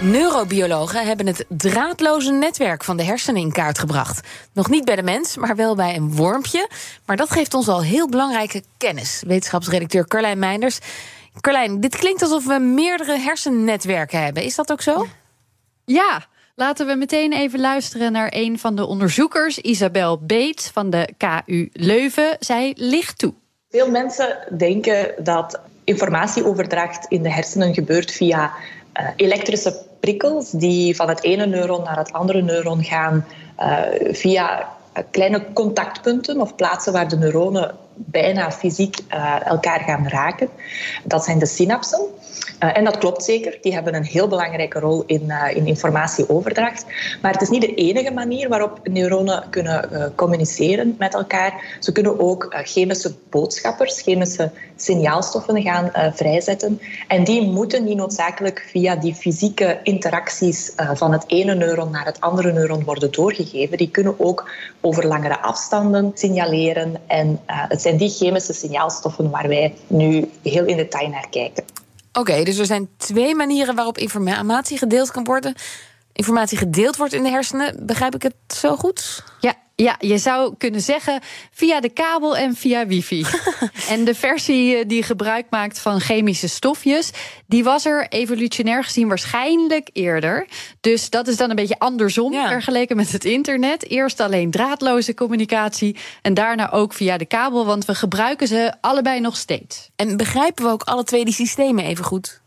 Neurobiologen hebben het draadloze netwerk van de hersenen in kaart gebracht. Nog niet bij de mens, maar wel bij een wormpje. Maar dat geeft ons al heel belangrijke kennis. Wetenschapsredacteur Carlijn Meinders. Carlijn, dit klinkt alsof we meerdere hersennetwerken hebben. Is dat ook zo? Ja. Laten we meteen even luisteren naar een van de onderzoekers, Isabel Beet van de KU Leuven. Zij ligt toe. Veel mensen denken dat informatieoverdracht in de hersenen gebeurt via uh, elektrische prikkels die van het ene neuron naar het andere neuron gaan uh, via kleine contactpunten of plaatsen waar de neuronen bijna fysiek uh, elkaar gaan raken. Dat zijn de synapsen. Uh, en dat klopt zeker. Die hebben een heel belangrijke rol in, uh, in informatieoverdracht. Maar het is niet de enige manier waarop neuronen kunnen communiceren met elkaar. Ze kunnen ook chemische boodschappers, chemische signaalstoffen gaan vrijzetten. En die moeten niet noodzakelijk via die fysieke interacties van het ene neuron naar het andere neuron worden doorgegeven. Die kunnen ook over langere afstanden signaleren. En het zijn die chemische signaalstoffen waar wij nu heel in detail naar kijken. Oké, dus er zijn twee manieren waarop informatie gedeeld kan worden. Informatie gedeeld wordt in de hersenen. Begrijp ik het zo goed? Ja, ja, je zou kunnen zeggen via de kabel en via wifi. en de versie eh, die gebruik maakt van chemische stofjes, die was er evolutionair gezien waarschijnlijk eerder. Dus dat is dan een beetje andersom vergeleken met het internet. Eerst alleen draadloze communicatie en daarna ook via de kabel, want we gebruiken ze allebei nog steeds. En begrijpen we ook alle twee die systemen even goed?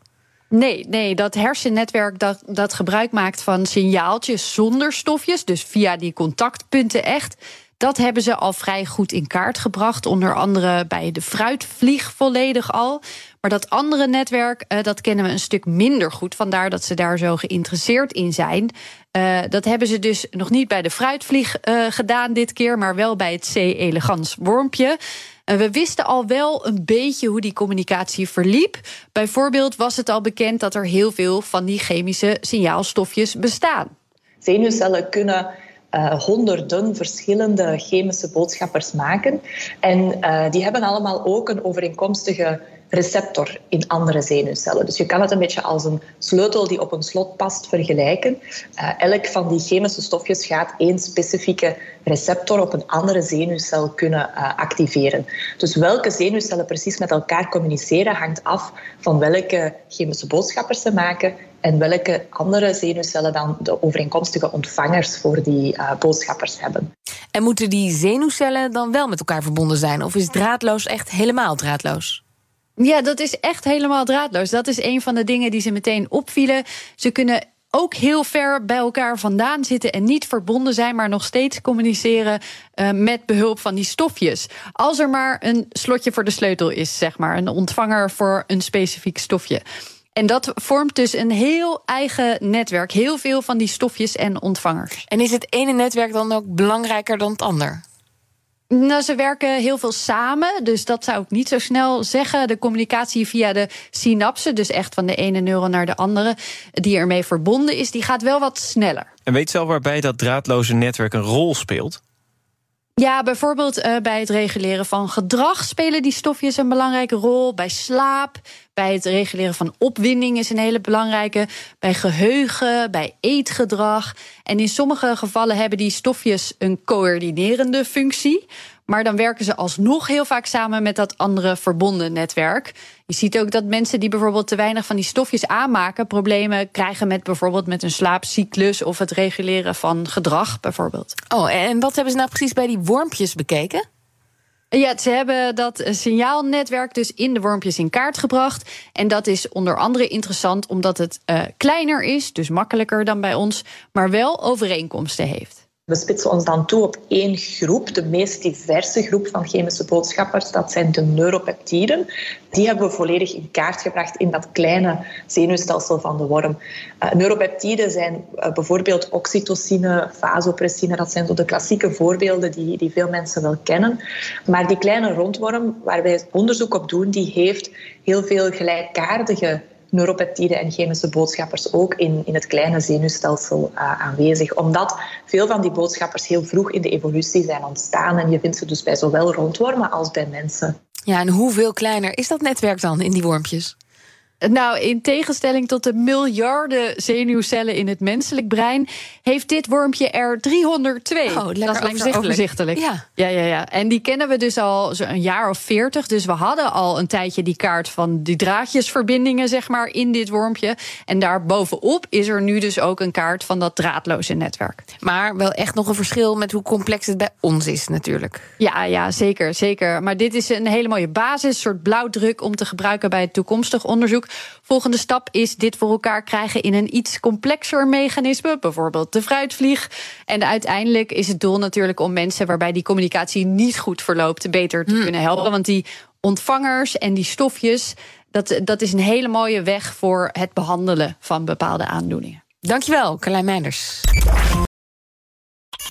Nee, nee, dat hersennetwerk dat, dat gebruik maakt van signaaltjes zonder stofjes, dus via die contactpunten echt. Dat hebben ze al vrij goed in kaart gebracht. Onder andere bij de fruitvlieg volledig al. Maar dat andere netwerk, uh, dat kennen we een stuk minder goed. Vandaar dat ze daar zo geïnteresseerd in zijn. Uh, dat hebben ze dus nog niet bij de fruitvlieg uh, gedaan dit keer, maar wel bij het C. elegans wormpje. We wisten al wel een beetje hoe die communicatie verliep. Bijvoorbeeld was het al bekend dat er heel veel van die chemische signaalstofjes bestaan. Zenuwcellen kunnen uh, honderden verschillende chemische boodschappers maken. En uh, die hebben allemaal ook een overeenkomstige receptor in andere zenuwcellen. Dus je kan het een beetje als een sleutel die op een slot past vergelijken. Uh, elk van die chemische stofjes gaat één specifieke receptor op een andere zenuwcel kunnen activeren. Dus welke zenuwcellen precies met elkaar communiceren hangt af van welke chemische boodschappers ze maken en welke andere zenuwcellen dan de overeenkomstige ontvangers voor die uh, boodschappers hebben. En moeten die zenuwcellen dan wel met elkaar verbonden zijn? Of is draadloos echt helemaal draadloos? Ja, dat is echt helemaal draadloos. Dat is een van de dingen die ze meteen opvielen. Ze kunnen ook heel ver bij elkaar vandaan zitten en niet verbonden zijn, maar nog steeds communiceren uh, met behulp van die stofjes. Als er maar een slotje voor de sleutel is, zeg maar, een ontvanger voor een specifiek stofje. En dat vormt dus een heel eigen netwerk. Heel veel van die stofjes en ontvangers. En is het ene netwerk dan ook belangrijker dan het ander? Nou, ze werken heel veel samen, dus dat zou ik niet zo snel zeggen. De communicatie via de synapsen, dus echt van de ene neuron naar de andere, die ermee verbonden is, die gaat wel wat sneller. En weet zelf waarbij dat draadloze netwerk een rol speelt? Ja, bijvoorbeeld uh, bij het reguleren van gedrag spelen die stofjes een belangrijke rol. Bij slaap, bij het reguleren van opwinding is een hele belangrijke. Bij geheugen, bij eetgedrag. En in sommige gevallen hebben die stofjes een coördinerende functie. Maar dan werken ze alsnog heel vaak samen met dat andere verbonden netwerk. Je ziet ook dat mensen die bijvoorbeeld te weinig van die stofjes aanmaken, problemen krijgen met bijvoorbeeld met een slaapcyclus of het reguleren van gedrag, bijvoorbeeld. Oh, en wat hebben ze nou precies bij die wormpjes bekeken? Ja, ze hebben dat signaalnetwerk dus in de wormpjes in kaart gebracht. En dat is onder andere interessant omdat het uh, kleiner is, dus makkelijker dan bij ons, maar wel overeenkomsten heeft. We spitsen ons dan toe op één groep, de meest diverse groep van chemische boodschappers. Dat zijn de neuropeptiden. Die hebben we volledig in kaart gebracht in dat kleine zenuwstelsel van de worm. Uh, neuropeptiden zijn uh, bijvoorbeeld oxytocine, vasopressine. Dat zijn zo de klassieke voorbeelden die, die veel mensen wel kennen. Maar die kleine rondworm, waar wij onderzoek op doen, die heeft heel veel gelijkaardige neuropeptiden en chemische boodschappers ook in, in het kleine zenuwstelsel uh, aanwezig. Omdat veel van die boodschappers heel vroeg in de evolutie zijn ontstaan. En je vindt ze dus bij zowel rondwormen als bij mensen. Ja, en hoeveel kleiner is dat netwerk dan in die wormpjes? Nou, in tegenstelling tot de miljarden zenuwcellen in het menselijk brein, heeft dit wormpje er 302. Oh, lekker dat is overzichtelijk. overzichtelijk. Ja. Ja, ja, ja. En die kennen we dus al een jaar of veertig. Dus we hadden al een tijdje die kaart van die draadjesverbindingen, zeg maar, in dit wormpje. En daarbovenop is er nu dus ook een kaart van dat draadloze netwerk. Maar wel echt nog een verschil met hoe complex het bij ons is, natuurlijk. Ja, ja, zeker, zeker. Maar dit is een hele mooie basis, een soort blauwdruk om te gebruiken bij het toekomstig onderzoek. Volgende stap is dit voor elkaar krijgen in een iets complexer mechanisme, bijvoorbeeld de fruitvlieg. En uiteindelijk is het doel natuurlijk om mensen waarbij die communicatie niet goed verloopt, beter te kunnen helpen. Want die ontvangers en die stofjes, dat, dat is een hele mooie weg voor het behandelen van bepaalde aandoeningen. Dankjewel, Carlijn Meinders.